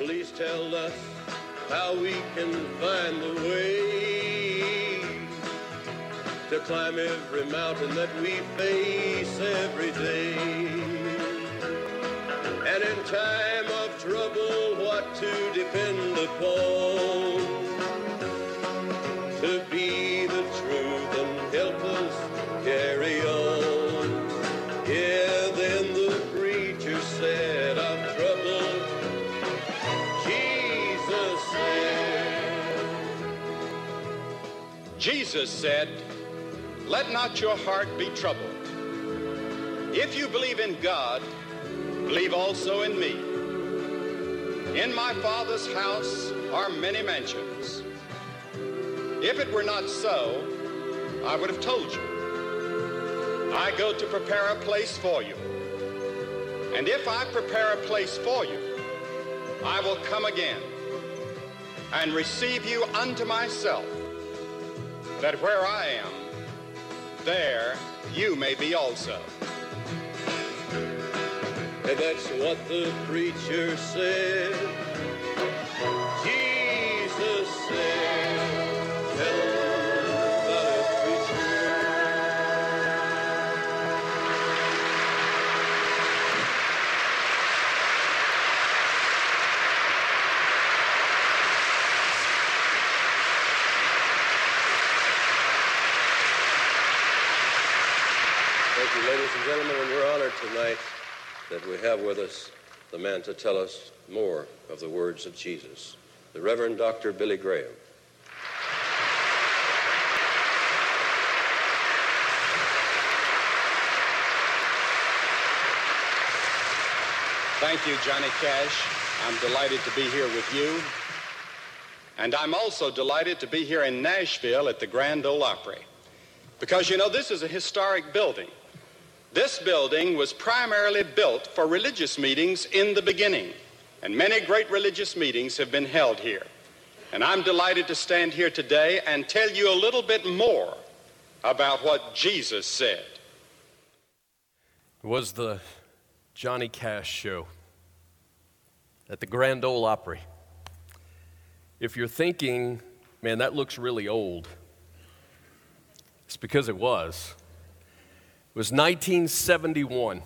Please tell us how we can find the way to climb every mountain that we face every day. And in time of trouble, what to depend upon Jesus said, Let not your heart be troubled. If you believe in God, believe also in me. In my Father's house are many mansions. If it were not so, I would have told you. I go to prepare a place for you. And if I prepare a place for you, I will come again and receive you unto myself, that where I am, there you may be also. and that's what the preacher said. Tonight that we have with us the man to tell us more of the words of Jesus, the Reverend Dr. Billy Graham. Thank you, Johnny Cash. I'm delighted to be here with you. And I'm also delighted to be here in Nashville at the Grand Ole Opry. Because, you know, this is a historic building. This building was primarily built for religious meetings in the beginning. And many great religious meetings have been held here. And I'm delighted to stand here today and tell you a little bit more about what Jesus said. It was the Johnny Cash show at the Grand Ole Opry. If you're thinking, man, that looks really old, it's because it was. Was 1971.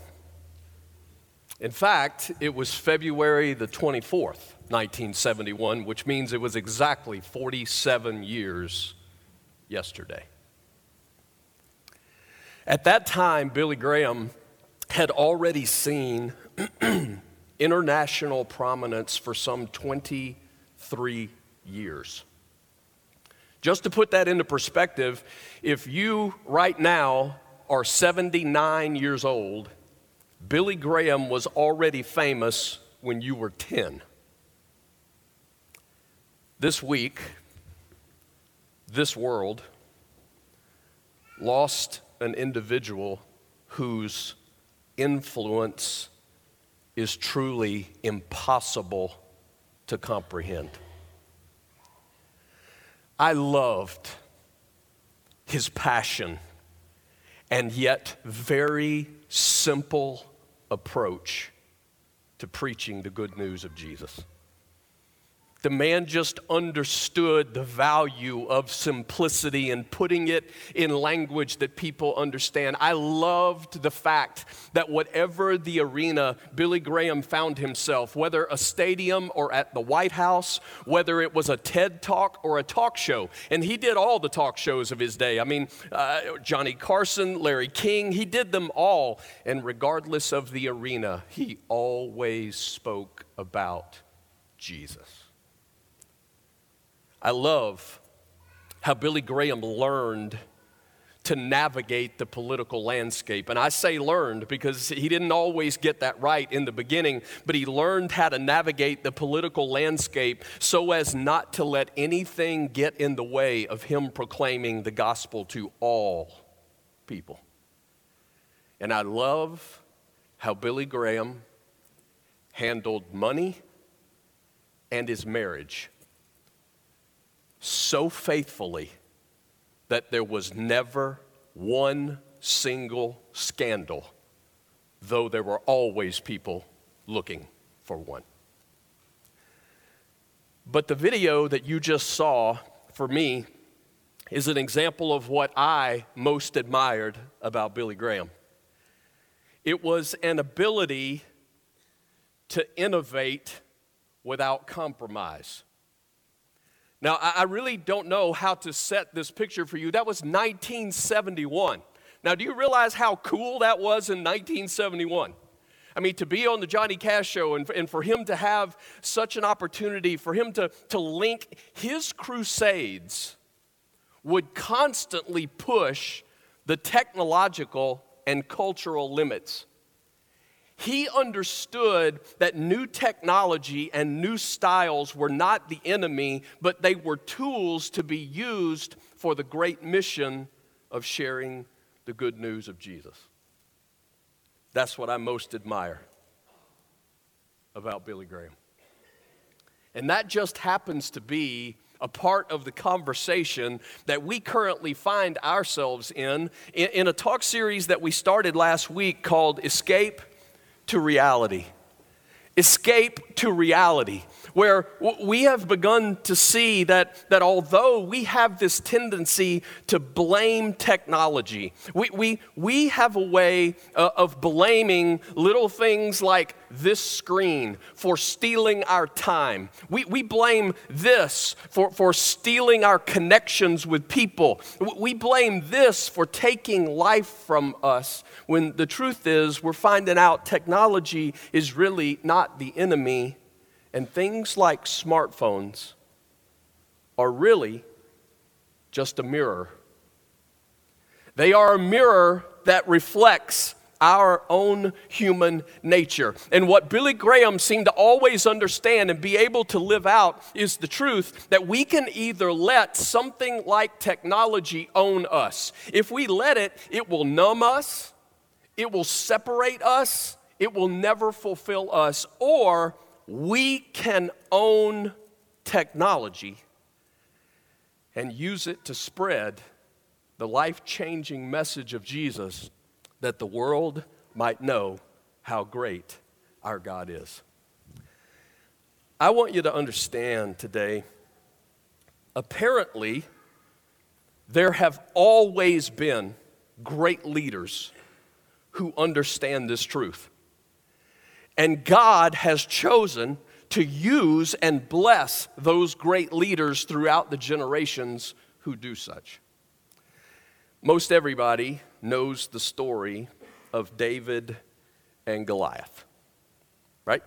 In fact, it was February the 24th, 1971, which means it was exactly 47 years yesterday. At that time, Billy Graham had already seen international prominence for some 23 years. Just to put that into perspective, if you right now are 79 years old, Billy Graham was already famous when you were 10. This week, this world lost an individual whose influence is truly impossible to comprehend. I loved his passion and yet very simple approach to preaching the good news of Jesus. The man just understood the value of simplicity and putting it in language that people understand. I loved the fact that whatever the arena Billy Graham found himself, whether a stadium or at the White House, whether it was a TED talk or a talk show, and he did all the talk shows of his day. I mean, uh, Johnny Carson, Larry King, he did them all. And regardless of the arena, he always spoke about Jesus. I love how Billy Graham learned to navigate the political landscape. And I say learned because he didn't always get that right in the beginning, but he learned how to navigate the political landscape so as not to let anything get in the way of him proclaiming the gospel to all people. And I love how Billy Graham handled money and his marriage so faithfully that there was never one single scandal, though there were always people looking for one. But the video that you just saw for me is an example of what I most admired about Billy Graham. It was an ability to innovate without compromise. Now, I really don't know how to set this picture for you. That was 1971. Now, do you realize how cool that was in 1971? I mean, to be on the Johnny Cash show and and for him to have such an opportunity, for him to, to link his crusades would constantly push the technological and cultural limits. He understood that new technology and new styles were not the enemy, but they were tools to be used for the great mission of sharing the good news of Jesus. That's what I most admire about Billy Graham. And that just happens to be a part of the conversation that we currently find ourselves in, in, a talk series that we started last week called Escape to Reality. Escape to Reality where we have begun to see that, that although we have this tendency to blame technology, we, we, we have a way uh, of blaming little things like this screen for stealing our time. We, we blame this for, for stealing our connections with people. We blame this for taking life from us when the truth is we're finding out technology is really not the enemy and things like smartphones are really just a mirror. They are a mirror that reflects our own human nature. And what Billy Graham seemed to always understand and be able to live out is the truth that we can either let something like technology own us. If we let it, it will numb us, it will separate us, it will never fulfill us, or we can own technology and use it to spread the life changing message of Jesus that the world might know how great our God is. I want you to understand today apparently, there have always been great leaders who understand this truth. And God has chosen to use and bless those great leaders throughout the generations who do such. Most everybody knows the story of David and Goliath, right?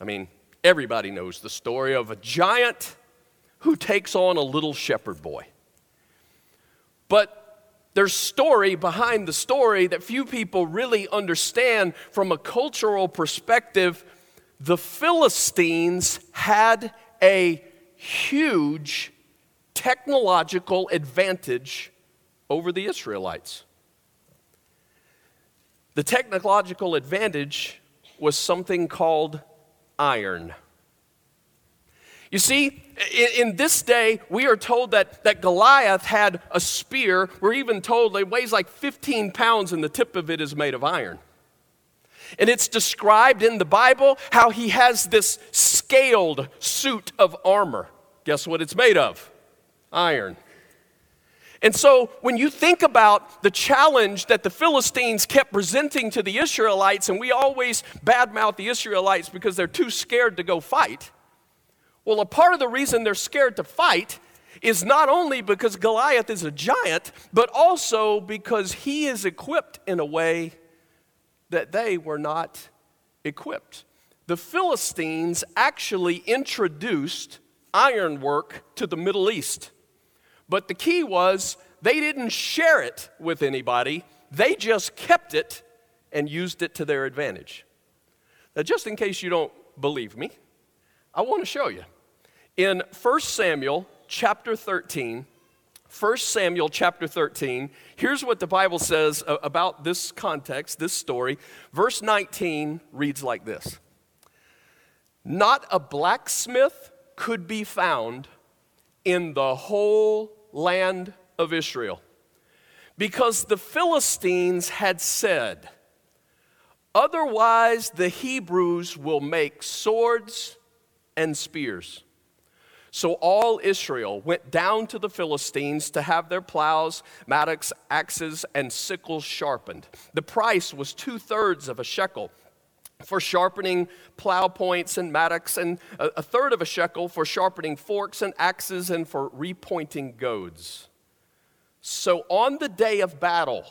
I mean, everybody knows the story of a giant who takes on a little shepherd boy. But there's story behind the story that few people really understand from a cultural perspective. The Philistines had a huge technological advantage over the Israelites. The technological advantage was something called iron. You see, in, in, this day, we are told that, that Goliath had a spear. We're even told it weighs like 15 pounds and the tip of it is made of iron. And it's described in the Bible how he has this scaled suit of armor. Guess what it's made of? Iron. And so, when you think about the challenge that the Philistines kept presenting to the Israelites, and we always badmouth the Israelites because they're too scared to go fight, well, a part of the reason they're scared to fight is not only because Goliath is a giant, but also because he is equipped in a way that they were not equipped. The Philistines actually introduced ironwork to the Middle East. But the key was they didn't share it with anybody, they just kept it and used it to their advantage. Now, just in case you don't believe me, I want to show you. In 1 Samuel chapter 13, 1 Samuel chapter 13, here's what the Bible says about this context, this story. Verse 19 reads like this Not a blacksmith could be found in the whole land of Israel because the Philistines had said, Otherwise, the Hebrews will make swords and spears. So all Israel went down to the Philistines to have their plows, mattocks, axes, and sickles sharpened. The price was two thirds of a shekel for sharpening plow points and mattocks, and a, third of a shekel for sharpening forks and axes and for repointing goads. So on the day of battle,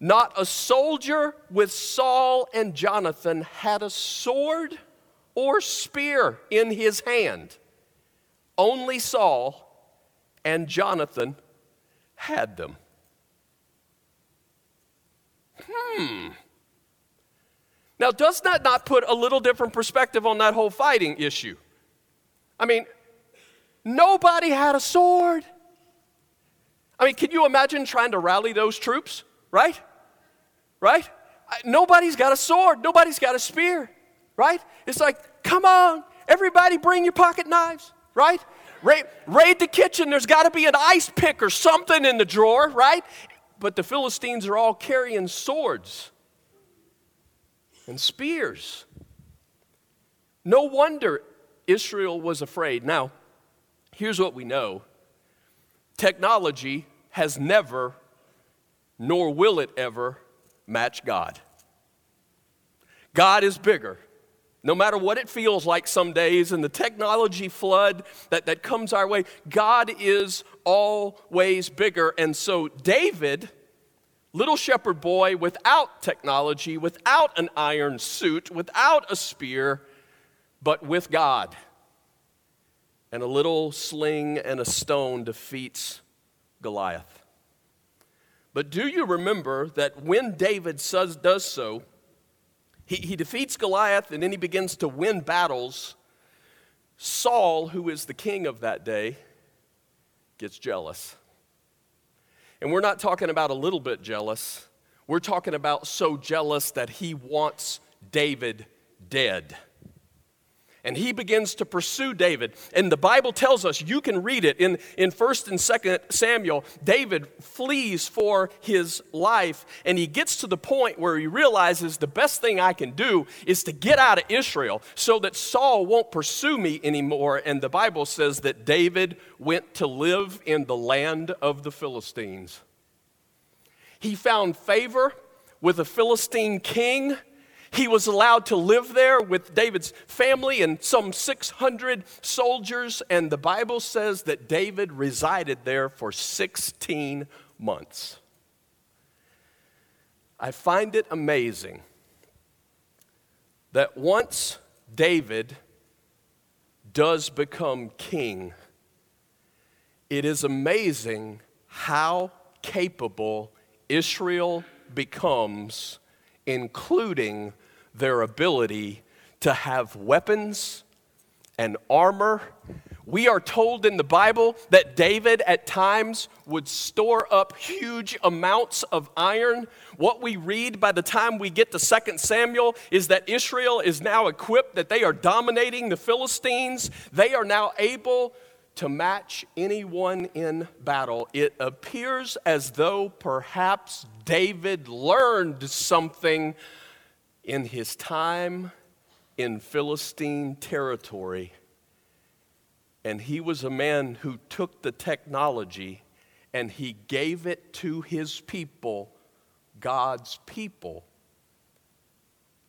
not a soldier with Saul and Jonathan had a sword or spear in his hand. Only Saul and Jonathan had them. Hmm. Now, does that not put a little different perspective on that whole fighting issue? I mean, nobody had a sword. I mean, can you imagine trying to rally those troops, right? Right? Nobody's got a sword, nobody's got a spear, right? It's like, come on, everybody bring your pocket knives, right? Raid, raid the kitchen, there's got to be an ice pick or something in the drawer, right? But the Philistines are all carrying swords and spears. No wonder Israel was afraid. Now, here's what we know technology has never, nor will it ever, match God. God is bigger. No matter what it feels like some days and the technology flood that, that comes our way, God is always bigger. And so, David little shepherd boy without technology, without an iron suit, without a spear, but with God. And a little sling and a stone defeats Goliath. But do you remember that when David does so, he, he defeats Goliath and then he begins to win battles. Saul, who is the king of that day, gets jealous. And we're not talking about a little bit jealous. We're talking about so jealous that he wants David dead. And he begins to pursue David. And the Bible tells us, you can read it in, in 1st and 2nd Samuel, David flees for his life. And he gets to the point where he realizes the best thing I can do is to get out of Israel so that Saul won't pursue me anymore. And the Bible says that David went to live in the land of the Philistines. He found favor with a Philistine king he was allowed to live there with David's family and some 600 soldiers, and the Bible says that David resided there for 16 months. I find it amazing that once David does become king, it is amazing how capable Israel becomes including their ability to have weapons and armor. We are told in the Bible that David at times would store up huge amounts of iron. What we read by the time we get to 2 Samuel is that Israel is now equipped, that they are dominating the Philistines. They are now able to match anyone in battle. It appears as though perhaps David learned something in his time in Philistine territory. And he was a man who took the technology and he gave it to his people, God's people,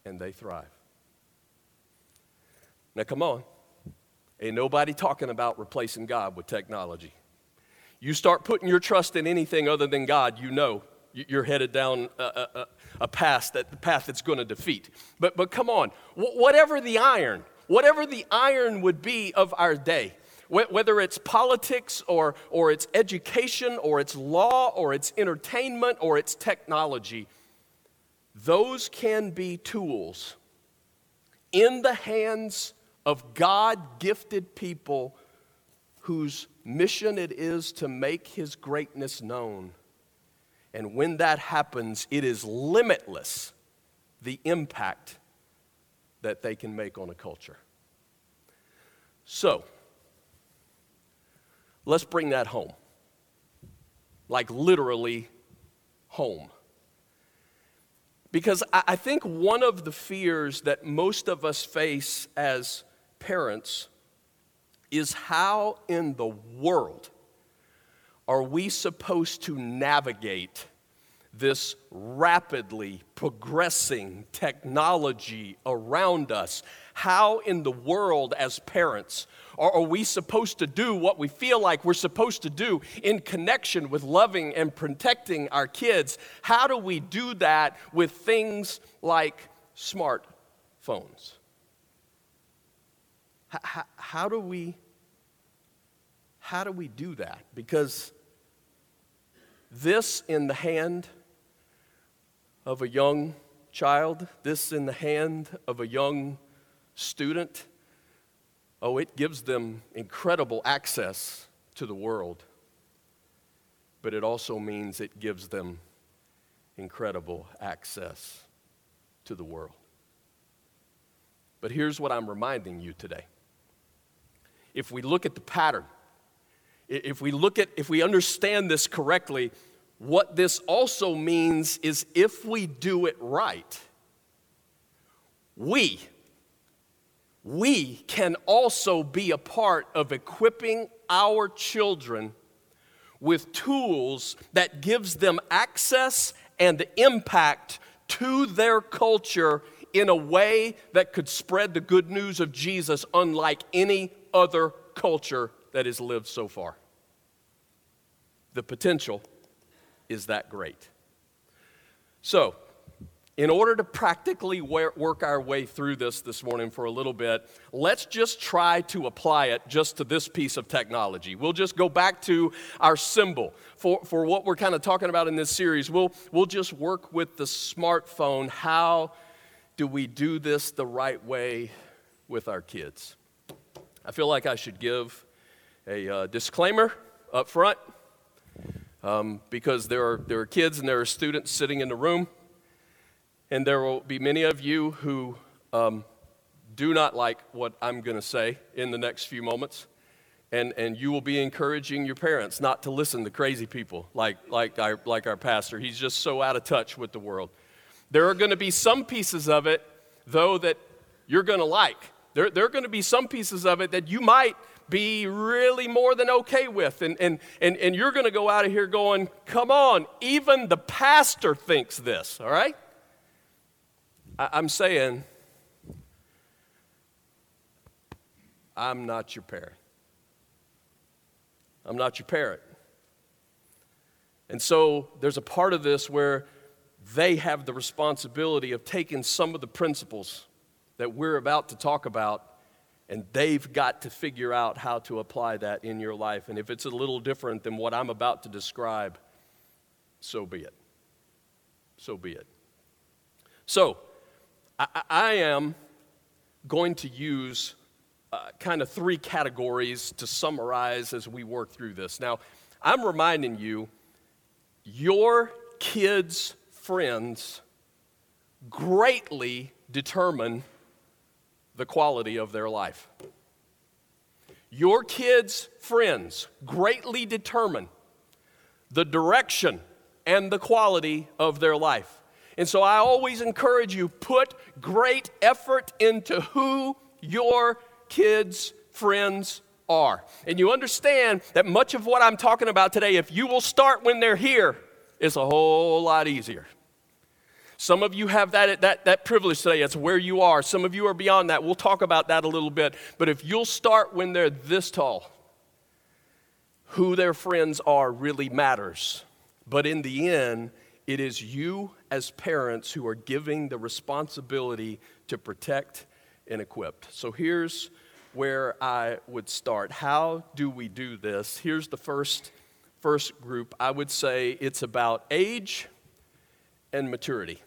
and they thrive. Now, come on. Ain't nobody talking about replacing God with technology. You start putting your trust in anything other than God, you know you're headed down a, a, a path, that, the path that's going to defeat. But, but come on, whatever the iron, whatever the iron would be of our day, whether it's politics or, or it's education or it's law or it's entertainment or it's technology, those can be tools in the hands of God gifted people whose mission it is to make his greatness known. And when that happens, it is limitless the impact that they can make on a culture. So, let's bring that home. Like literally home. Because I think one of the fears that most of us face as parents is how in the world are we supposed to navigate this rapidly progressing technology around us? How in the world, as parents, are, we supposed to do what we feel like we're supposed to do in connection with loving and protecting our kids? How do we do that with things like smartphones? How, how, do we how do we do that? Because this in the hand of a young child, this in the hand of a young student, oh, it gives them incredible access to the world. But it also means it gives them incredible access to the world. But here's what I'm reminding you today. If we look at the pattern, if we look at, if we understand this correctly, what this also means is if we do it right, we, we can also be a part of equipping our children with tools that gives them access and impact to their culture in a way that could spread the good news of Jesus unlike any other culture that has lived so far. The potential is that great. So, in order to practically work our way through this this morning for a little bit, let's just try to apply it just to this piece of technology. We'll just go back to our symbol for, for what we're kind of talking about in this series. We'll, we'll just work with the smartphone. How do we do this the right way with our kids? I feel like I should give a uh, disclaimer up front um, because there are, there are kids and there are students sitting in the room, and there will be many of you who um, do not like what I'm going to say in the next few moments. And, and you will be encouraging your parents not to listen to crazy people like, like, our, like our pastor. He's just so out of touch with the world. There are going to be some pieces of it, though, that you're going to like. There, there are going to be some pieces of it that you might be really more than okay with. And, and, and, and you're going to go out of here going, come on, even the pastor thinks this, all right? I, I'm saying, I'm not your parent. I'm not your parent. And so there's a part of this where they have the responsibility of taking some of the principles that we're about to talk about and they've got to figure out how to apply that in your life. And if it's a little different than what I'm about to describe, so be it. So be it. So, I, I am going to use uh, kind of three categories to summarize as we work through this. Now, I'm reminding you, your kids' friends greatly determine the quality of their life. Your kids' friends greatly determine the direction and the quality of their life. And so I always encourage you put great effort into who your kids' friends are. And you understand that much of what I'm talking about today, if you will start when they're here, is a whole lot easier. Some of you have that, that, that privilege today. It's where you are. Some of you are beyond that. We'll talk about that a little bit. But if you'll start when they're this tall, who their friends are really matters. But in the end, it is you as parents who are giving the responsibility to protect and equip. So here's where I would start. How do we do this? Here's the first first group. I would say it's about age and maturity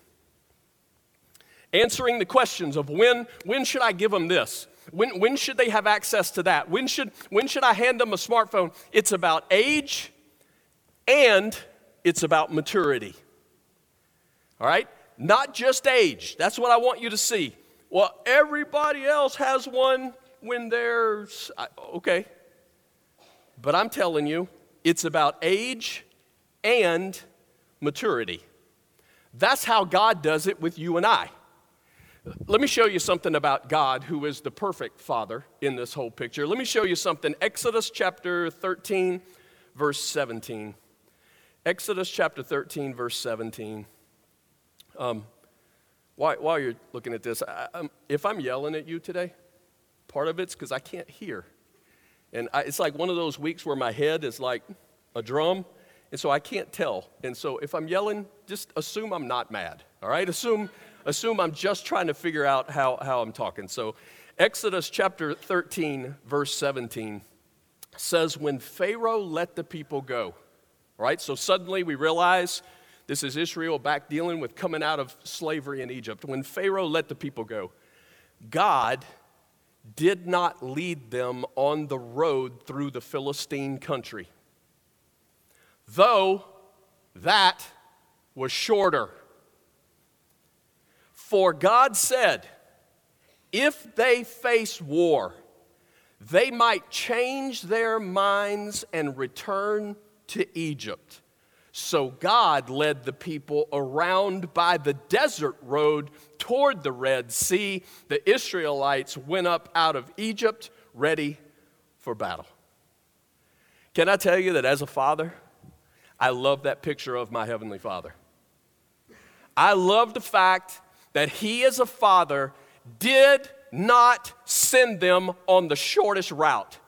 answering the questions of when, when should I give them this? When, when should they have access to that? When should, when should I hand them a smartphone? It's about age and it's about maturity. All right? Not just age. That's what I want you to see. Well, everybody else has one when they're, okay. But I'm telling you, it's about age and maturity. That's how God does it with you and I. Let me show you something about God, who is the perfect Father in this whole picture. Let me show you something. Exodus chapter 13, verse 17. Exodus chapter 13, verse 17. Um, while, while, you're looking at this, I, I'm, if I'm yelling at you today, part of it's because I can't hear. And I, it's like one of those weeks where my head is like a drum, and so I can't tell. And so if I'm yelling, just assume I'm not mad, all right? Assume, assume I'm just trying to figure out how, how I'm talking. So Exodus chapter 13, verse 17 says, When Pharaoh let the people go, right? So suddenly we realize this is Israel back dealing with coming out of slavery in Egypt. When Pharaoh let the people go, God did not lead them on the road through the Philistine country, though that was shorter. For God said, if they face war, they might change their minds and return to Egypt. So God led the people around by the desert road toward the Red Sea. The Israelites went up out of Egypt ready for battle. Can I tell you that as a father, I love that picture of my Heavenly Father. I love the fact that He, as a father, did not send them on the shortest route.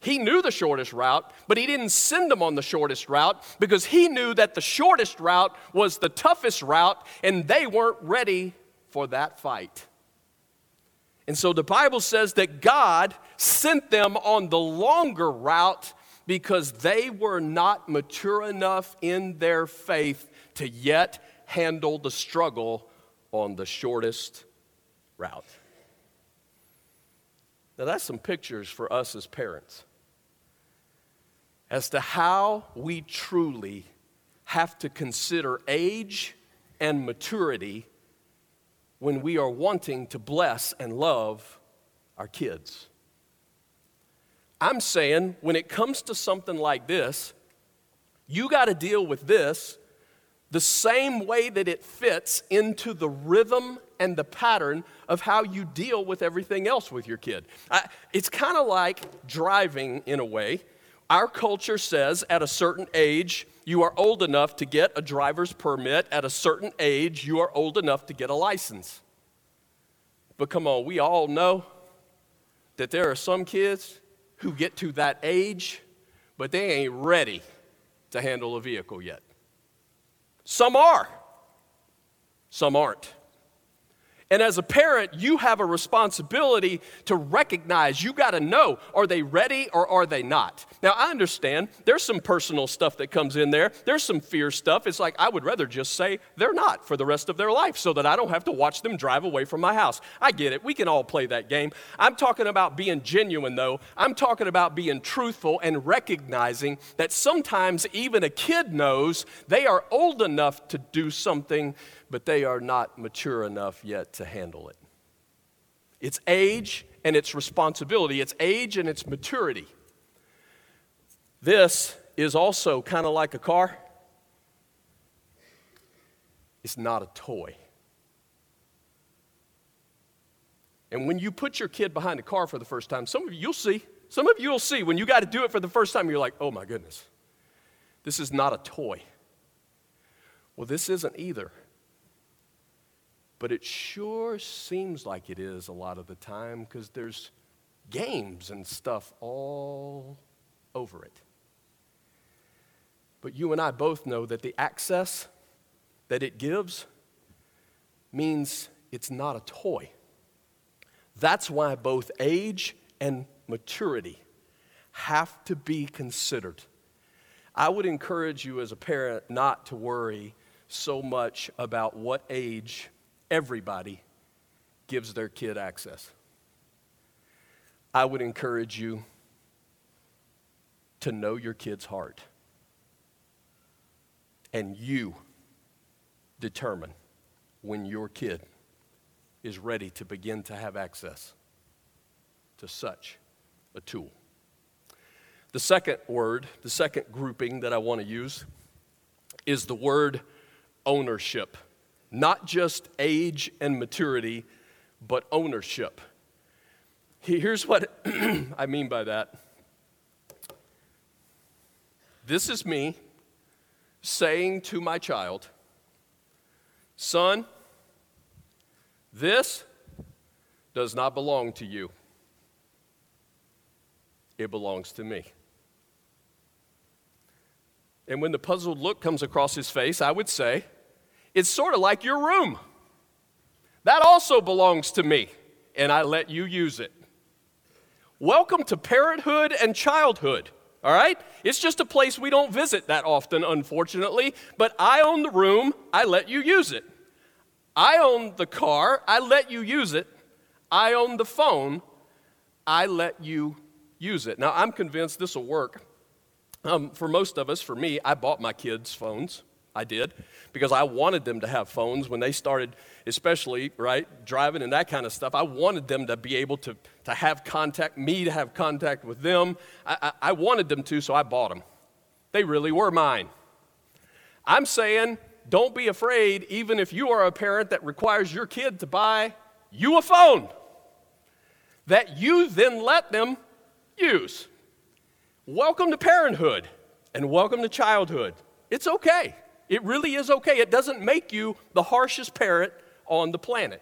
He knew the shortest route, but he didn't send them on the shortest route because he knew that the shortest route was the toughest route and they weren't ready for that fight. And so the Bible says that God sent them on the longer route because they were not mature enough in their faith to yet handle the struggle on the shortest route. Now, that's some pictures for us as parents as to how we truly have to consider age and maturity when we are wanting to bless and love our kids. I'm saying when it comes to something like this, you got to deal with this the same way that it fits into the rhythm and the pattern of how you deal with everything else with your kid. I, it's kind of like driving in a way. Our culture says at a certain age, you are old enough to get a driver's permit. At a certain age, you are old enough to get a license. But come on, we all know that there are some kids who get to that age, but they ain't ready to handle a vehicle yet. Some are, some aren't. And as a parent, you have a responsibility to recognize, you got to know, are they ready or are they not? Now, I understand there's some personal stuff that comes in there. There's some fear stuff. It's like, I would rather just say they're not for the rest of their life so that I don't have to watch them drive away from my house. I get it. We can all play that game. I'm talking about being genuine, though. I'm talking about being truthful and recognizing that sometimes even a kid knows they are old enough to do something but they are not mature enough yet to handle it. It's age and its responsibility, it's age and its maturity. This is also kind of like a car. It's not a toy. And when you put your kid behind a car for the first time, some of you, you'll see, some of you will see when you got to do it for the first time, you're like, oh my goodness, this is not a toy. Well, this isn't either but it sure seems like it is a lot of the time because there's games and stuff all over it. But you and I both know that the access that it gives means it's not a toy. That's why both age and maturity have to be considered. I would encourage you as a parent not to worry so much about what age everybody gives their kid access. I would encourage you to know your kid's heart. And you determine when your kid is ready to begin to have access to such a tool. The second word, the second grouping that I want to use is the word ownership. Not just age and maturity, but ownership. Here's what I mean by that. This is me saying to my child, Son, this does not belong to you, it belongs to me. And when the puzzled look comes across his face, I would say, It's sort of like your room. That also belongs to me, and I let you use it. Welcome to parenthood and childhood, all right? It's just a place we don't visit that often, unfortunately, but I own the room, I let you use it. I own the car, I let you use it. I own the phone, I let you use it. Now, I'm convinced this will work. Um, for most of us, for me, I bought my kids phones. I did because I wanted them to have phones when they started, especially, right, driving and that kind of stuff. I wanted them to be able to, to have contact, me to have contact with them. I, I, I wanted them to, so I bought them. They really were mine. I'm saying, don't be afraid, even if you are a parent that requires your kid to buy you a phone that you then let them use. Welcome to parenthood and welcome to childhood. It's okay. It really is okay. It doesn't make you the harshest parent on the planet.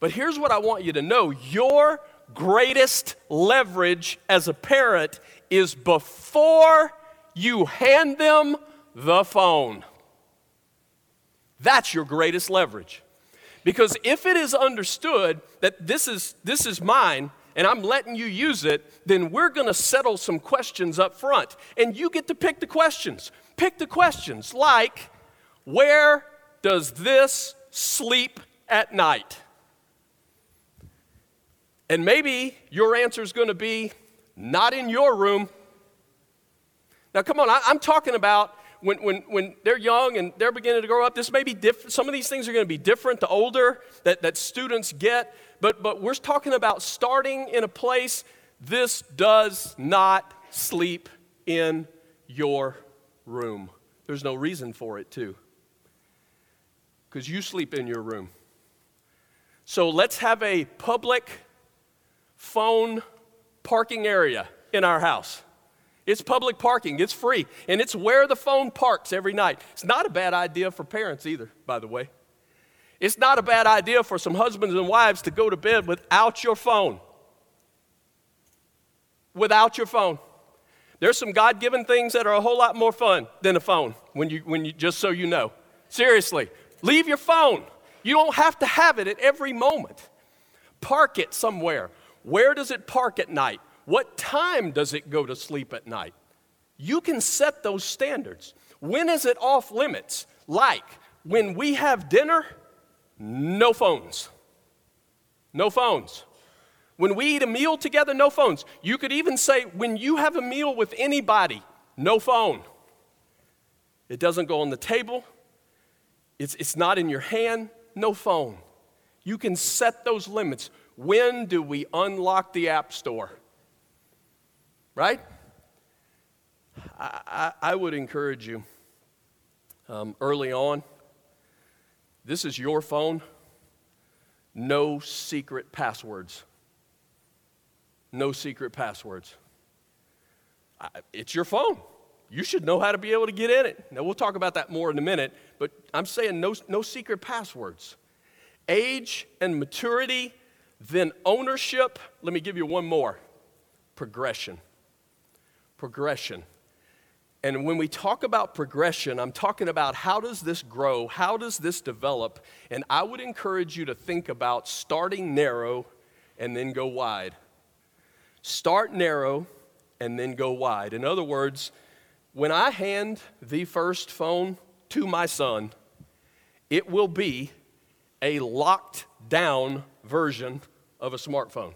But here's what I want you to know your greatest leverage as a parent is before you hand them the phone. That's your greatest leverage. Because if it is understood that this is, this is mine and I'm letting you use it, then we're going to settle some questions up front. And you get to pick the questions. Pick the questions like, where does this sleep at night? And maybe your answer is going to be, not in your room. Now, come on, I, am talking about when, when, when they're young and they're beginning to grow up. This may be different. Some of these things are going to be different the older that, that students get. But, but we're talking about starting in a place. This does not sleep in your room. There's no reason for it to because you sleep in your room. So let's have a public phone parking area in our house. It's public parking, it's free, and it's where the phone parks every night. It's not a bad idea for parents either, by the way. It's not a bad idea for some husbands and wives to go to bed without your phone. Without your phone. There's some God given things that are a whole lot more fun than a phone, when you, when you, just so you know. Seriously, Leave your phone. You don't have to have it at every moment. Park it somewhere. Where does it park at night? What time does it go to sleep at night? You can set those standards. When is it off limits? Like when we have dinner, no phones. No phones. When we eat a meal together, no phones. You could even say when you have a meal with anybody, no phone. It doesn't go on the table, it's, it's not in your hand, no phone. You can set those limits. When do we unlock the App Store? Right? I, I, I would encourage you um, early on. This is your phone. No secret passwords. No secret passwords. I, it's your phone you should know how to be able to get in it. Now, we'll talk about that more in a minute, but I'm saying no, no secret passwords. Age and maturity, then ownership. Let me give you one more progression. Progression. And when we talk about progression, I'm talking about how does this grow? How does this develop? And I would encourage you to think about starting narrow and then go wide. Start narrow and then go wide. In other words, when I hand the first phone to my son, it will be a locked down version of a smartphone.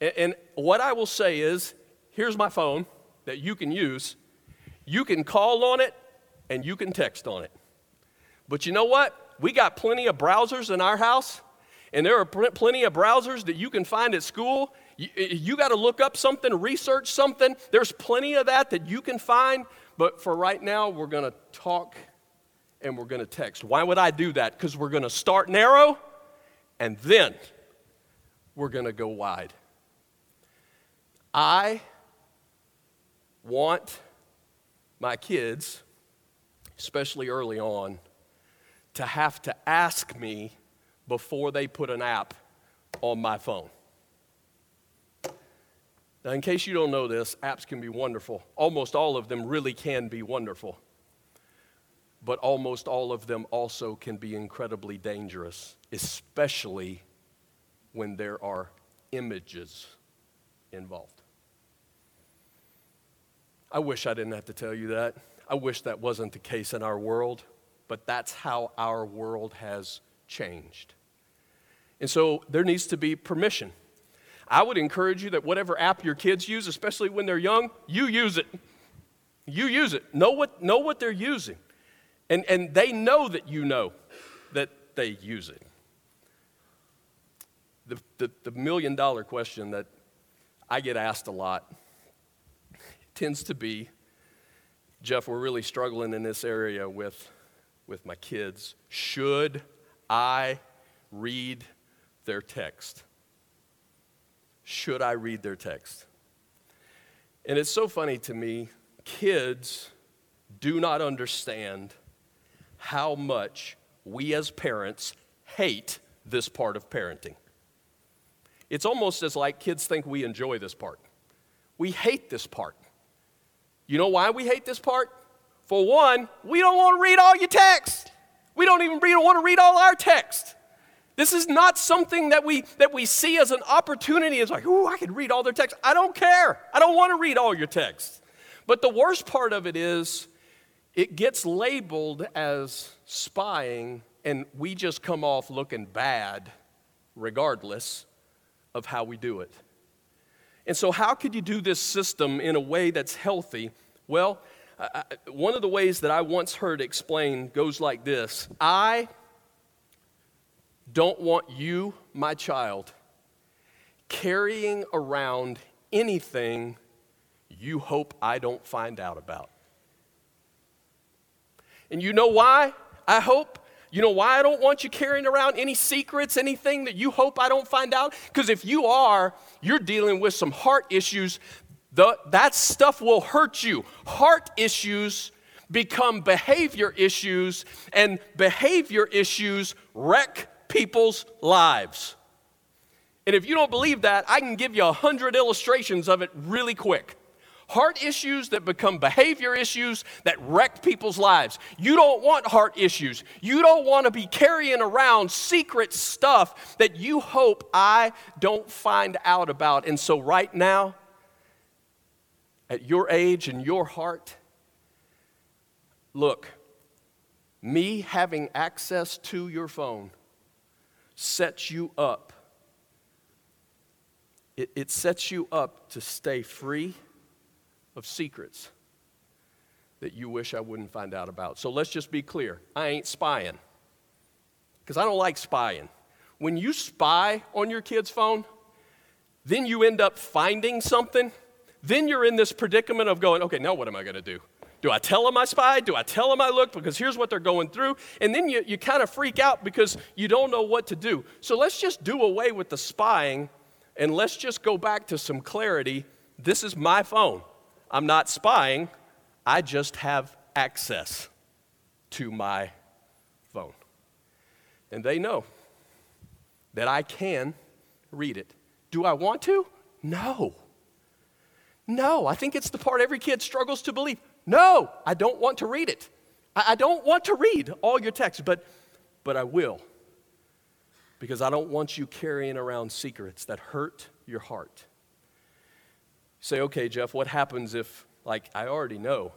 And, and, what I will say is here's my phone that you can use. You can call on it and you can text on it. But you know what? We got plenty of browsers in our house, and there are plenty of browsers that you can find at school you, you got to look up something, research something. There's plenty of that that you can find. But for right now, we're going to talk and we're going to text. Why would I do that? Because we're going to start narrow and then we're going to go wide. I want my kids, especially early on, to have to ask me before they put an app on my phone. Now, in case you don't know this, apps can be wonderful. Almost all of them really can be wonderful. But almost all of them also can be incredibly dangerous, especially when there are images involved. I wish I didn't have to tell you that. I wish that wasn't the case in our world, but that's how our world has changed. And so there needs to be permission. I would encourage you that whatever app your kids use, especially when they're young, you use it. You use it. Know what, know what they're using. And, and they know that you know that they use it. The, the, the million dollar question that I get asked a lot tends to be Jeff, we're really struggling in this area with, with my kids. Should I read their text? Should I read their text? And it's so funny to me, kids do not understand how much we as parents hate this part of parenting. It's almost as like kids think we enjoy this part. We hate this part. You know why we hate this part? For one, we don't want to read all your text. We don't even want to read all our text. This is not something that we, that we see as an opportunity. It's like, ooh, I could read all their texts. I don't care. I don't want to read all your texts. But the worst part of it is it gets labeled as spying, and we just come off looking bad regardless of how we do it. And so, how could you do this system in a way that's healthy? Well, I, one of the ways that I once heard explained goes like this I don't want you, my child, carrying around anything you hope I don't find out about. And you know why? I hope. You know why I don't want you carrying around any secrets, anything that you hope I don't find out? Because if you are, you're dealing with some heart issues. The, that stuff will hurt you. Heart issues become behavior issues, and behavior issues wreck people's lives. And if you don't believe that, I can give you a hundred illustrations of it really quick. Heart issues that become behavior issues that wreck people's lives. You don't want heart issues. You don't want to be carrying around secret stuff that you hope I don't find out about. And so, right now, at your age and your heart, look, me having access to your phone sets you up. It, it sets you up to stay free of secrets that you wish I wouldn't find out about. So let's just be clear I ain't spying because I don't like spying. When you spy on your kid's phone, then you end up finding something, then you're in this predicament of going, okay, now what am I going to do? Do I tell them I spied? Do I tell them I looked? Because here's what they're going through. And then you, you kind of freak out because you don't know what to do. So let's just do away with the spying and let's just go back to some clarity. This is my phone. I'm not spying, I just have access to my phone. And they know that I can read it. Do I want to? No. No, I think it's the part every kid struggles to believe. No, I don't want to read it. I, don't want to read all your text, but, but I will. Because I don't want you carrying around secrets that hurt your heart say, okay, Jeff, what happens if, like, I already know?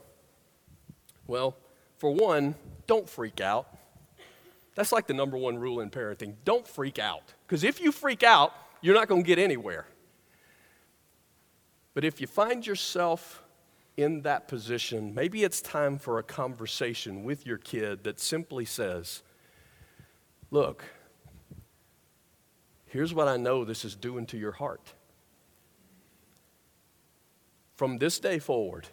Well, for one, don't freak out. That's like the number one rule in parenting. Don't freak out. Because if you freak out, you're not going to get anywhere. But if you find yourself in that position, maybe it's time for a conversation with your kid that simply says, Look, here's what I know this is doing to your heart from this day forward,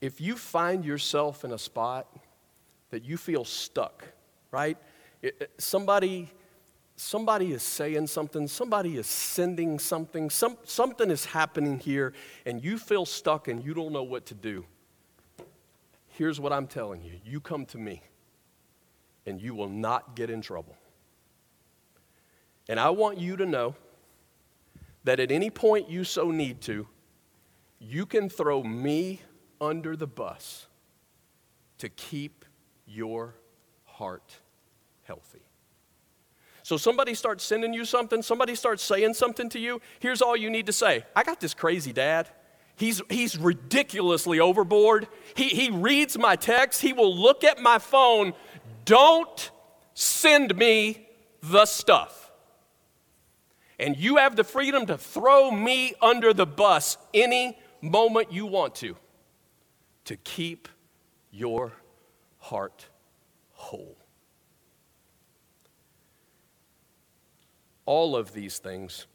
if you find yourself in a spot that you feel stuck, right? It, somebody, somebody is saying something, somebody is sending something, some, something is happening here, and you feel stuck and you don't know what to do. Here's what I'm telling you you come to me, and you will not get in trouble. And I want you to know that at any point you so need to, you can throw me under the bus to keep your heart healthy. So somebody starts sending you something, somebody starts saying something to you, here's all you need to say I got this crazy dad. He's, he's ridiculously overboard. He, he reads my text, he will look at my phone. Don't send me the stuff. And you have the freedom to throw me under the bus any moment you want to, to keep your heart whole. All of these things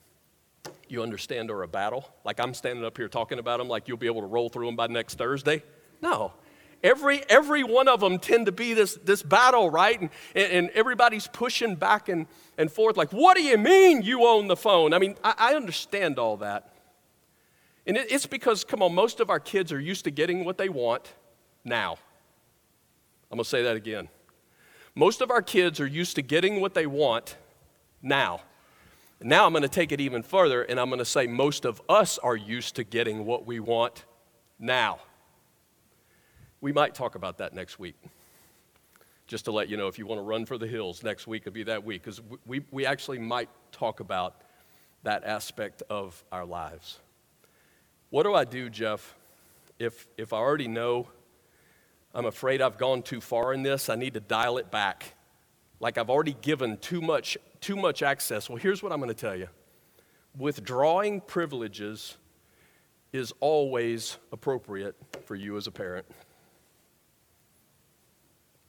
you understand are a battle. Like I'm standing up here talking about them, like you'll be able to roll through them by next Thursday. No. Every, every one of them tend to be this, this battle, right? And, and everybody's pushing back and, and forth, like, what do you mean you own the phone? I mean, I, I understand all that. And it, it's because, come on, most of our kids are used to getting what they want now. I'm going to say that again. Most of our kids are used to getting what they want now. Now I'm going to take it even further and I'm going to say most of us are used to getting what we want now. We might talk about that next week. Just to let you know, if you want to run for the hills, next week will be that week, because we, we actually might talk about that aspect of our lives. What do I do, Jeff, if, if I already know I'm afraid I've gone too far in this? I need to dial it back. Like I've already given too much, too much access. Well, here's what I'm going to tell you withdrawing privileges is always appropriate for you as a parent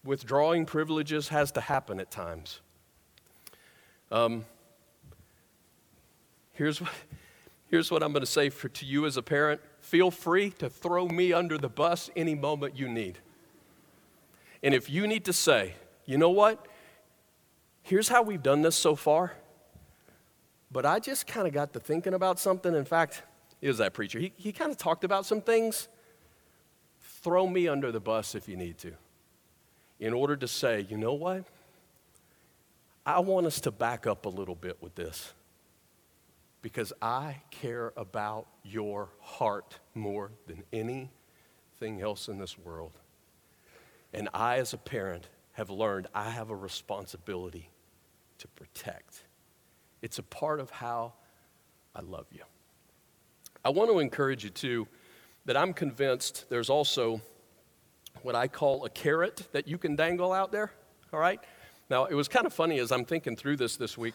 withdrawing privileges has to happen at times. Um, here's, what, here's what I'm going to say for, to you as a parent feel free to throw me under the bus any moment you need. And if you need to say, you know what? Here's how we've done this so far. But I just kind of got to thinking about something. In fact, it was that preacher. He, he kind of talked about some things. Throw me under the bus if you need to in order to say, you know what? I want us to back up a little bit with this because I care about your heart more than anything else in this world. And I, as a parent, have learned I have a responsibility to protect. It's a part of how I love you. I want to encourage you, too, that I'm convinced there's also what I call a carrot that you can dangle out there, all right? Now, it was kind of funny as I'm thinking through this this week,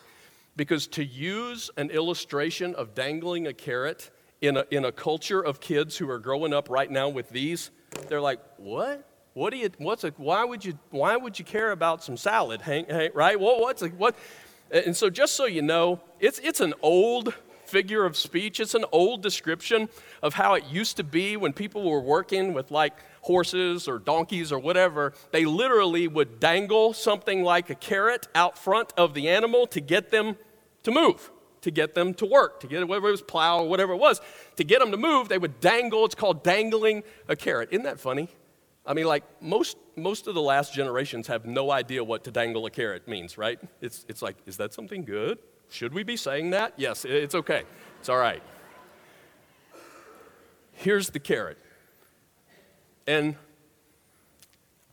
because to use an illustration of dangling a carrot in a, in a culture of kids who are growing up right now with these, they're like, what? What do you, what's a, why would you, why would you care about some salad, Hank, right? What, what's a, what? And so just so you know, it's, it's an old figure of speech. It's an old description of how it used to be when people were working with like horses or donkeys or whatever, they literally would dangle something like a carrot out front of the animal to get them to move, to get them to work, to get whatever it was plow or whatever it was, to get them to move. They would dangle. It's called dangling a carrot. Isn't that funny? I mean, like most most of the last generations have no idea what to dangle a carrot means, right? It's it's like, is that something good? Should we be saying that? Yes, it's okay. It's all right. Here's the carrot. And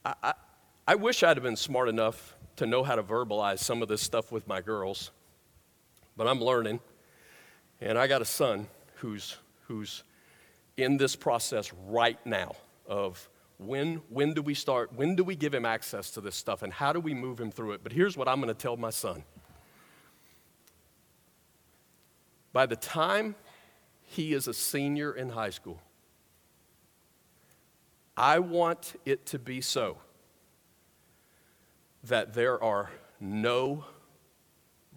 I, I, I wish I'd have been smart enough to know how to verbalize some of this stuff with my girls, but I'm learning. And I got a son who's, who's in this process right now of when, when do we start, when do we give him access to this stuff, and how do we move him through it. But here's what I'm going to tell my son. By the time he is a senior in high school, I want it to be so that there are no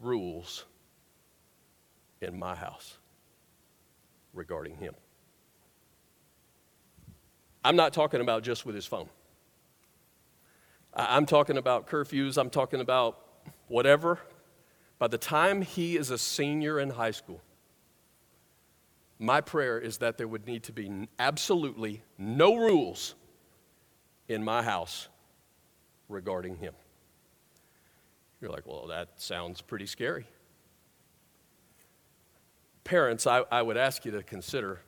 rules in my house regarding him. I'm not talking about just with his phone. I'm talking about curfews, I'm talking about whatever. By the time he is a senior in high school, my prayer is that there would need to be absolutely no rules in my house regarding him. You're like, well, that sounds pretty scary. Parents, I, I would ask you to consider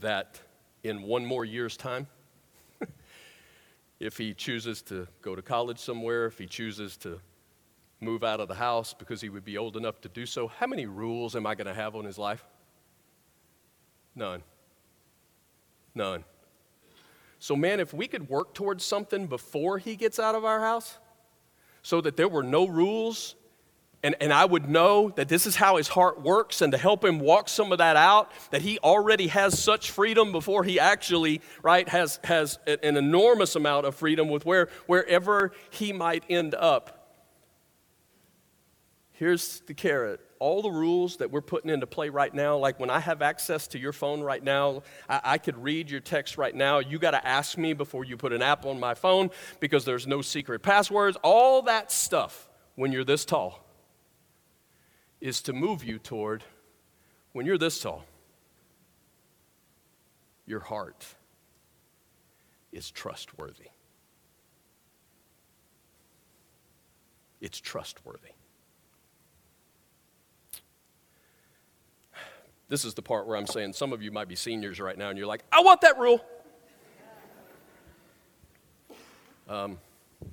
that in one more year's time, if he chooses to go to college somewhere, if he chooses to move out of the house because he would be old enough to do so, how many rules am I going to have on his life? None. None. So, man, if we could work towards something before he gets out of our house so that there were no rules and, and I would know that this is how his heart works, and to help him walk some of that out, that he already has such freedom before he actually, right, has, has an enormous amount of freedom with where, wherever he might end up. Here's the carrot all the rules that we're putting into play right now, like when I have access to your phone right now, I, I could read your text right now. You got to ask me before you put an app on my phone because there's no secret passwords. All that stuff when you're this tall is to move you toward when you're this tall, your heart is trustworthy. It's trustworthy. This is the part where I'm saying some of you might be seniors right now and you're like, I want that rule. Um,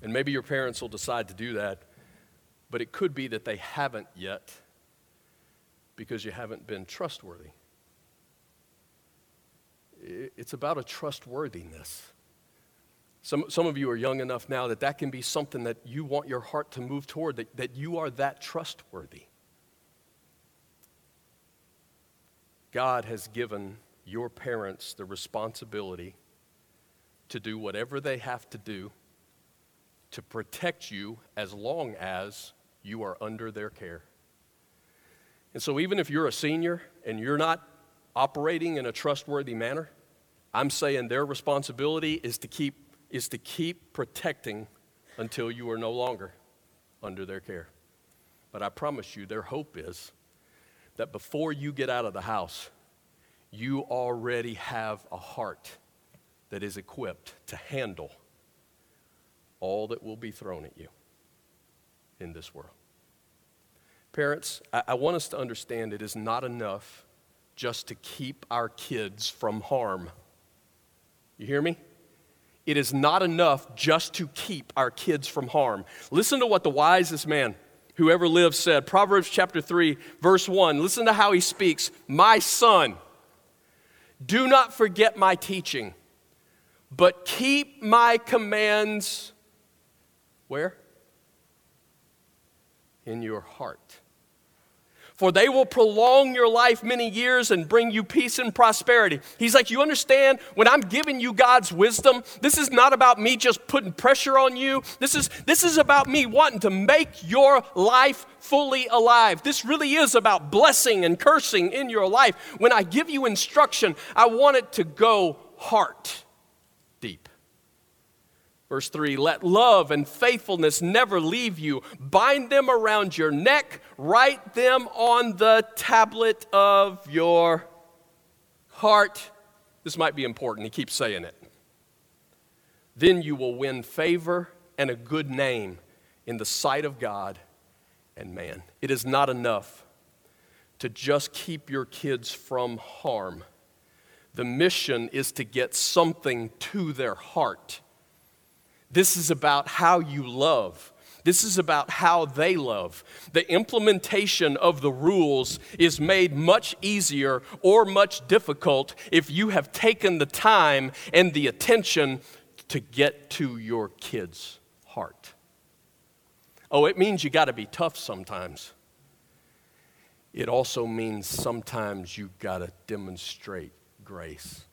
and maybe your parents will decide to do that, but it could be that they haven't yet because you haven't been trustworthy. It's about a trustworthiness. Some, some of you are young enough now that that can be something that you want your heart to move toward, that, that you are that trustworthy. God has given your parents the responsibility to do whatever they have to do to protect you as long as you are under their care. And so, even if you're a senior and you're not operating in a trustworthy manner, I'm saying their responsibility is to keep, is to keep protecting until you are no longer under their care. But I promise you, their hope is that before you get out of the house, you already have a heart that is equipped to handle all that will be thrown at you in this world. Parents, I, I want us to understand it is not enough just to keep our kids from harm. You hear me? It is not enough just to keep our kids from harm. Listen to what the wisest man who ever lived said. Proverbs chapter 3, verse 1. Listen to how he speaks. My son, do not forget my teaching, but keep my commands where? In your heart for they will prolong your life many years and bring you peace and prosperity. He's like, You understand, when I'm giving you God's wisdom, this is not about me just putting pressure on you. This is, this is about me wanting to make your life fully alive. This really is about blessing and cursing in your life. When I give you instruction, I want it to go heart deep. Verse 3 Let love and faithfulness never leave you. Bind them around your neck, write them on the tablet of your heart. This might be important. He keeps saying it. Then you will win favor and a good name in the sight of God and man. It is not enough to just keep your kids from harm. The mission is to get something to their heart this is about how you love. This is about how they love. The implementation of the rules is made much easier or much difficult if you have taken the time and the attention to get to your kid's heart. Oh, it means you got to be tough sometimes. It also means sometimes you got to demonstrate grace.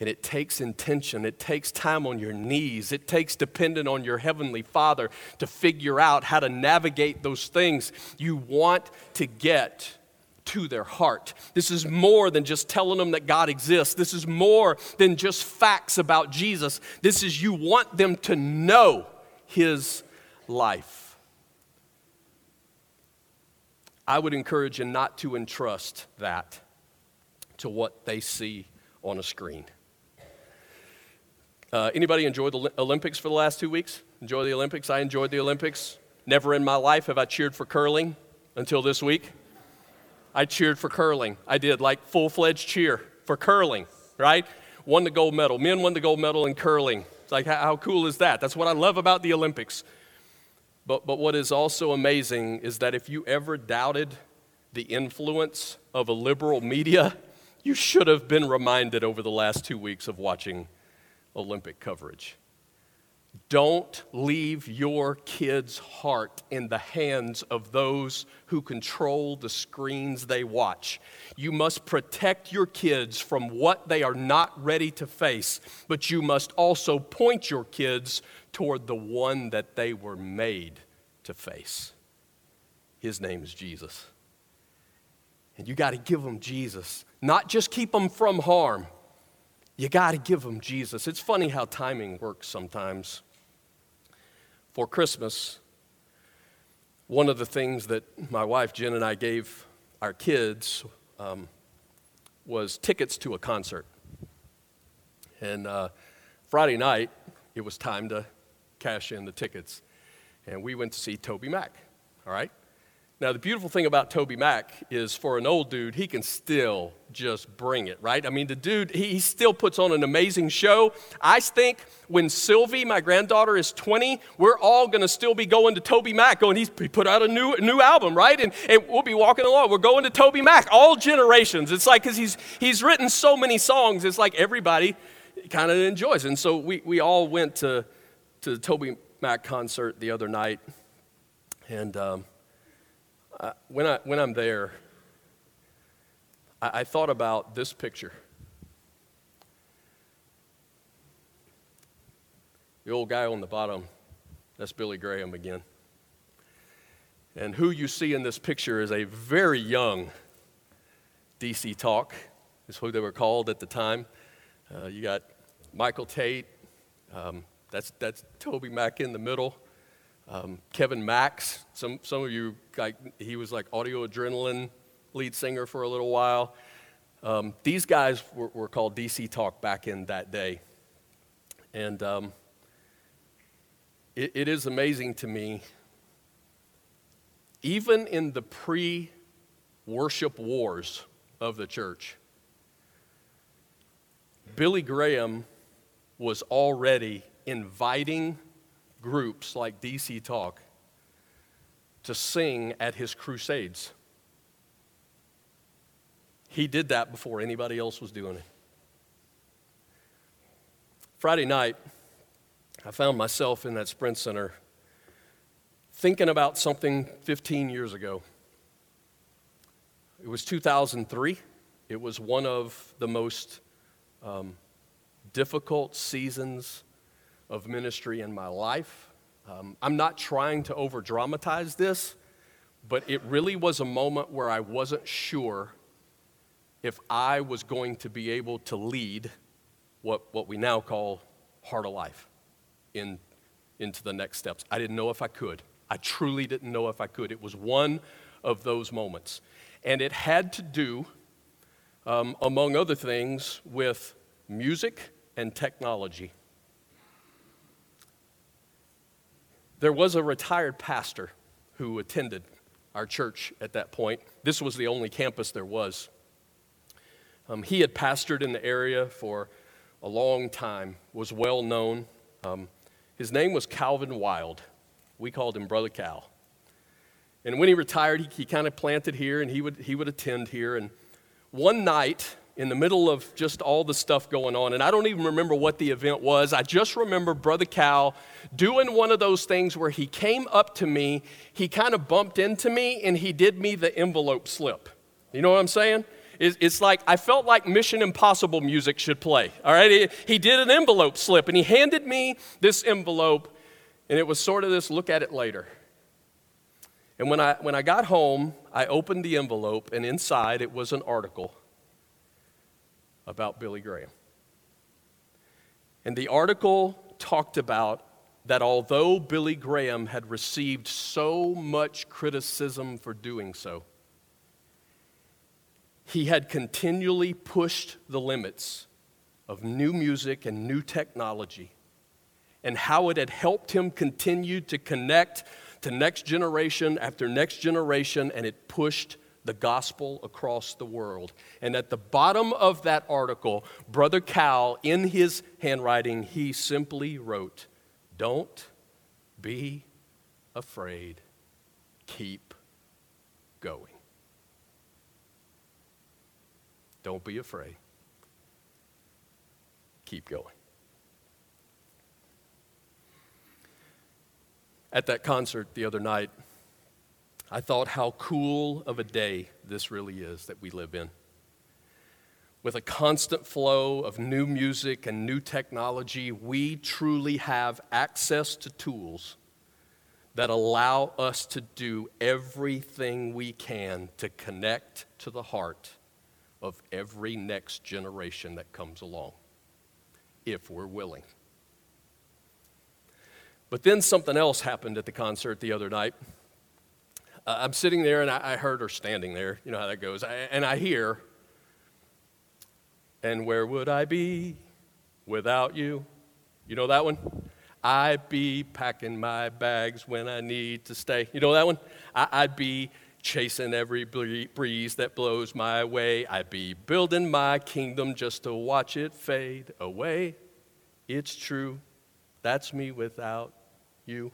And it takes intention. It takes time on your knees. It takes dependent on your Heavenly Father to figure out how to navigate those things. You want to get to their heart. This is more than just telling them that God exists. This is more than just facts about Jesus. This is you want them to know his life. I would encourage you not to entrust that to what they see on a screen. Uh, anybody enjoy the Olympics for the last two weeks? Enjoy the Olympics? I enjoyed the Olympics. Never in my life have I cheered for curling until this week. I cheered for curling. I did like full fledged cheer for curling, right? Won the gold medal. Men won the gold medal in curling. It's like, how cool is that? That's what I love about the Olympics. But, but what is also amazing is that if you ever doubted the influence of a liberal media, you should have been reminded over the last two weeks of watching Olympic coverage. Don't leave your kid's heart in the hands of those who control the screens they watch. You must protect your kids from what they are not ready to face, but you must also point your kids toward the one that they were made to face. His name is Jesus. And you got to give them Jesus, not just keep them from harm. You got to give them Jesus. It's funny how timing works sometimes. For Christmas, one of the things that my wife Jen and I gave our kids um, was tickets to a concert. And uh, Friday night, it was time to cash in the tickets. And we went to see TobyMac, all right? Now, the beautiful thing about TobyMac is for an old dude, he can still just bring it, right? I mean, the dude, he, he still puts on an amazing show. I think when Sylvie, my granddaughter, is 20, we're all going to still be going to TobyMac, going, he's he put out a new, new album, right? And, and we'll be walking along. We're going to TobyMac, all generations. It's like, because he's, he's written so many songs, it's like everybody kind of enjoys. And so we, we all went to, to the Toby Mac concert the other night. And, um, when, I, when I'm there, I, I thought about this picture. The old guy on the bottom, that's Billy Graham again. And who you see in this picture is a very young DC Talk, is who they were called at the time. Uh, you got Michael Tait, um, that's, that's TobyMac in the middle. Um, Kevin Max, some, some of you, like, he was like Audio Adrenaline lead singer for a little while. Um, these guys were, were, called DC Talk back in that day. And um, it, it is amazing to me, even in the pre worship wars of the church, Billy Graham was already inviting groups like DC Talk to sing at his crusades. He did that before anybody else was doing it. Friday night, I found myself in that Sprint Center thinking about something 15 years ago. It was 2003. It was one of the most um, difficult seasons of ministry in my life. Um, I'm not trying to over dramatize this, but it really was a moment where I wasn't sure if I was going to be able to lead what, what we now call Heart of Life in, into the next steps. I didn't know if I could. I truly didn't know if I could. It was one of those moments. And it had to do, um, among other things, with music and technology. There was a retired pastor who attended our church at that point. This was the only campus there was. Um, he had pastored in the area for a long time, was well known. Um, his name was Calvin Wild. We called him Brother Cal. And when he retired, he, he kind of planted here and he would, he would attend here. And one night, in the middle of just all the stuff going on. And I don't even remember what the event was. I just remember Brother Cal doing one of those things where he came up to me, he kind of bumped into me, and he did me the envelope slip. You know what I'm saying? It's like I felt like Mission Impossible music should play. All right? He did an envelope slip, and he handed me this envelope, and it was sort of this look at it later. And when I, when I got home, I opened the envelope, and inside it was an article about Billy Graham. And the article talked about that although Billy Graham had received so much criticism for doing so, he had continually pushed the limits of new music and new technology, and how it had helped him continue to connect to next generation after next generation, and it pushed the gospel across the world. And at the bottom of that article, Brother Cal, in his handwriting, he simply wrote, Don't be afraid, keep going. Don't be afraid, keep going. At that concert the other night, I thought how cool of a day this really is that we live in. With a constant flow of new music and new technology, we truly have access to tools that allow us to do everything we can to connect to the heart of every next generation that comes along, if we're willing. But then something else happened at the concert the other night uh, I'm sitting there and I, I, heard her standing there. You know how that goes. I, and I hear, and where would I be without you? You know that one? I'd be packing my bags when I need to stay. You know that one? I, would be chasing every breeze that blows my way. I'd be building my kingdom just to watch it fade away. It's true. That's me without you.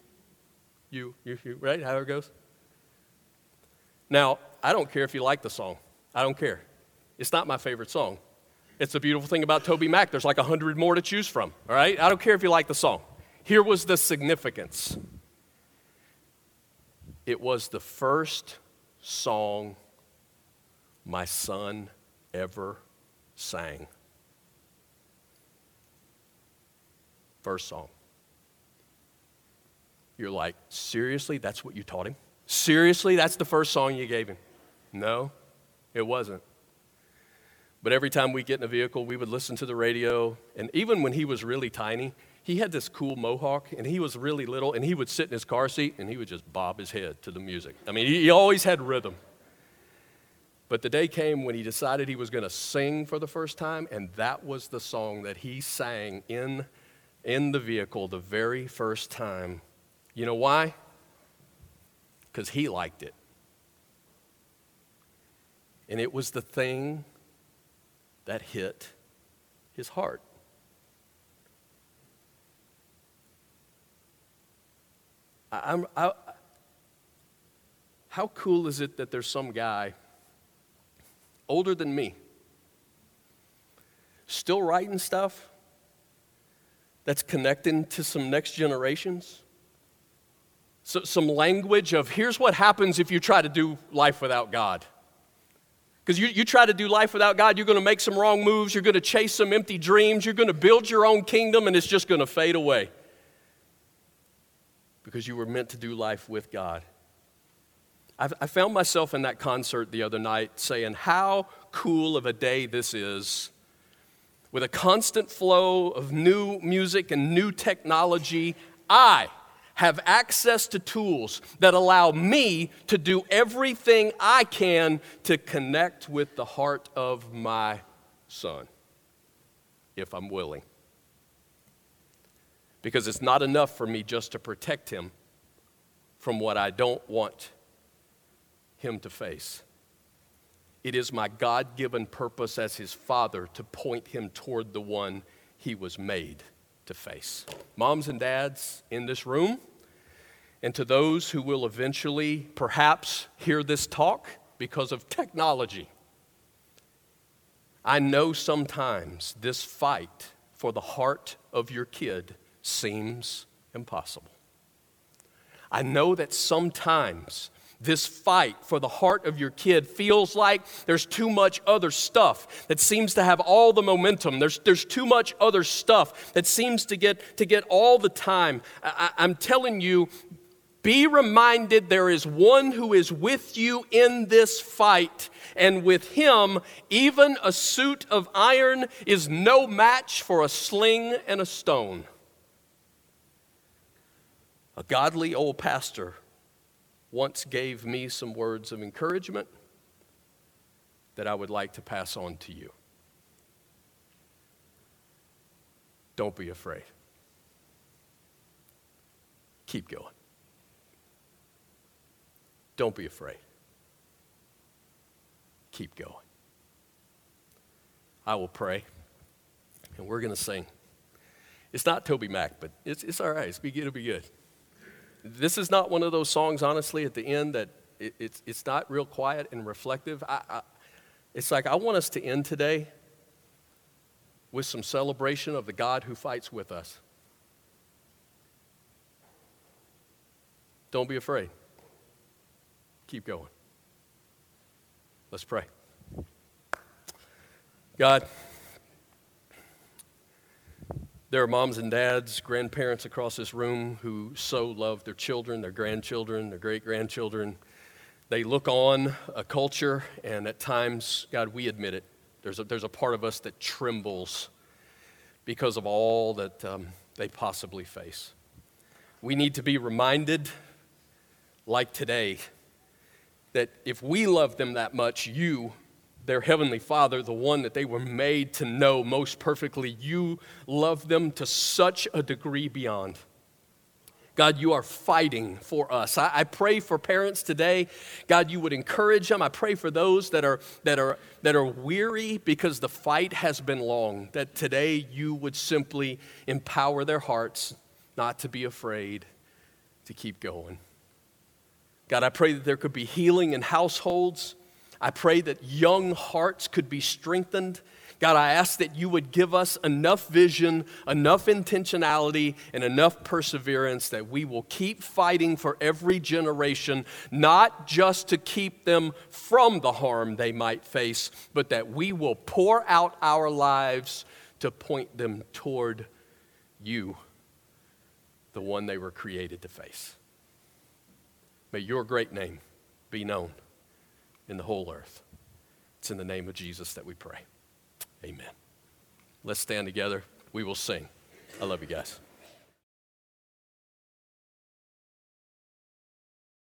You, you, you, right? How it goes? Now, I don't care if you like the song. I don't care. It's not my favorite song. It's the beautiful thing about TobyMac. There's like a hundred more to choose from, all right? I don't care if you like the song. Here was the significance it was the first song my son ever sang. First song. You're like, seriously? That's what you taught him? Seriously, that's the first song you gave him? No, it wasn't. But every time we get in a vehicle, we would listen to the radio. And even when he was really tiny, he had this cool mohawk and he was really little and he would sit in his car seat and he would just bob his head to the music. I mean, he always had rhythm. But the day came when he decided he was going to sing for the first time, and that was the song that he sang in, in the vehicle the very first time. You know why? Because he liked it. And it was the thing that hit his heart. I, I, how cool is it that there's some guy older than me still writing stuff that's connecting to some next generations? So, some language of here's what happens if you try to do life without God. Because you, you try to do life without God, you're going to make some wrong moves, you're going to chase some empty dreams, you're going to build your own kingdom, and it's just going to fade away. Because you were meant to do life with God. I've, I found myself in that concert the other night saying, How cool of a day this is with a constant flow of new music and new technology. I have access to tools that allow me to do everything I can to connect with the heart of my son, if I'm willing. Because it's not enough for me just to protect him from what I don't want him to face. It is my God given purpose as his father to point him toward the one he was made to face. Moms and dads in this room, and to those who will eventually perhaps hear this talk because of technology. I know sometimes this fight for the heart of your kid seems impossible. I know that sometimes this fight for the heart of your kid feels like there's too much other stuff that seems to have all the momentum. There's, there's too much other stuff that seems to get, to get all the time. I, I'm telling you, Be reminded there is one who is with you in this fight, and with him, even a suit of iron is no match for a sling and a stone. A godly old pastor once gave me some words of encouragement that I would like to pass on to you. Don't be afraid. Keep going. Don't be afraid. Keep going. I will pray, and we're going to sing. It's not Toby Mac, but it's, it's all right. It's it'll be good. This is not one of those songs, honestly, at the end that it, it's, it's not real quiet and reflective. I, I, it's like I want us to end today with some celebration of the God who fights with us. Don't be afraid. Keep going. Let's pray. God, there are moms and dads, grandparents across this room who so love their children, their grandchildren, their great grandchildren. They look on a culture, and at times, God, we admit it. There's a, there's a part of us that trembles because of all that um, they possibly face. We need to be reminded, like today, that if we love them that much, you, their heavenly Father, the one that they were made to know most perfectly, you love them to such a degree beyond. God, you are fighting for us. I, I, pray for parents today. God, you would encourage them. I pray for those that are, that, are, that are weary because the fight has been long, that today you would simply empower their hearts not to be afraid, to keep going. God, I pray that there could be healing in households. I pray that young hearts could be strengthened. God, I ask that you would give us enough vision, enough intentionality, and enough perseverance that we will keep fighting for every generation, not just to keep them from the harm they might face, but that we will pour out our lives to point them toward you, the one they were created to face. May your great name be known in the whole earth. It's in the name of Jesus that we pray. Amen. Let's stand together. We will sing. I love you guys.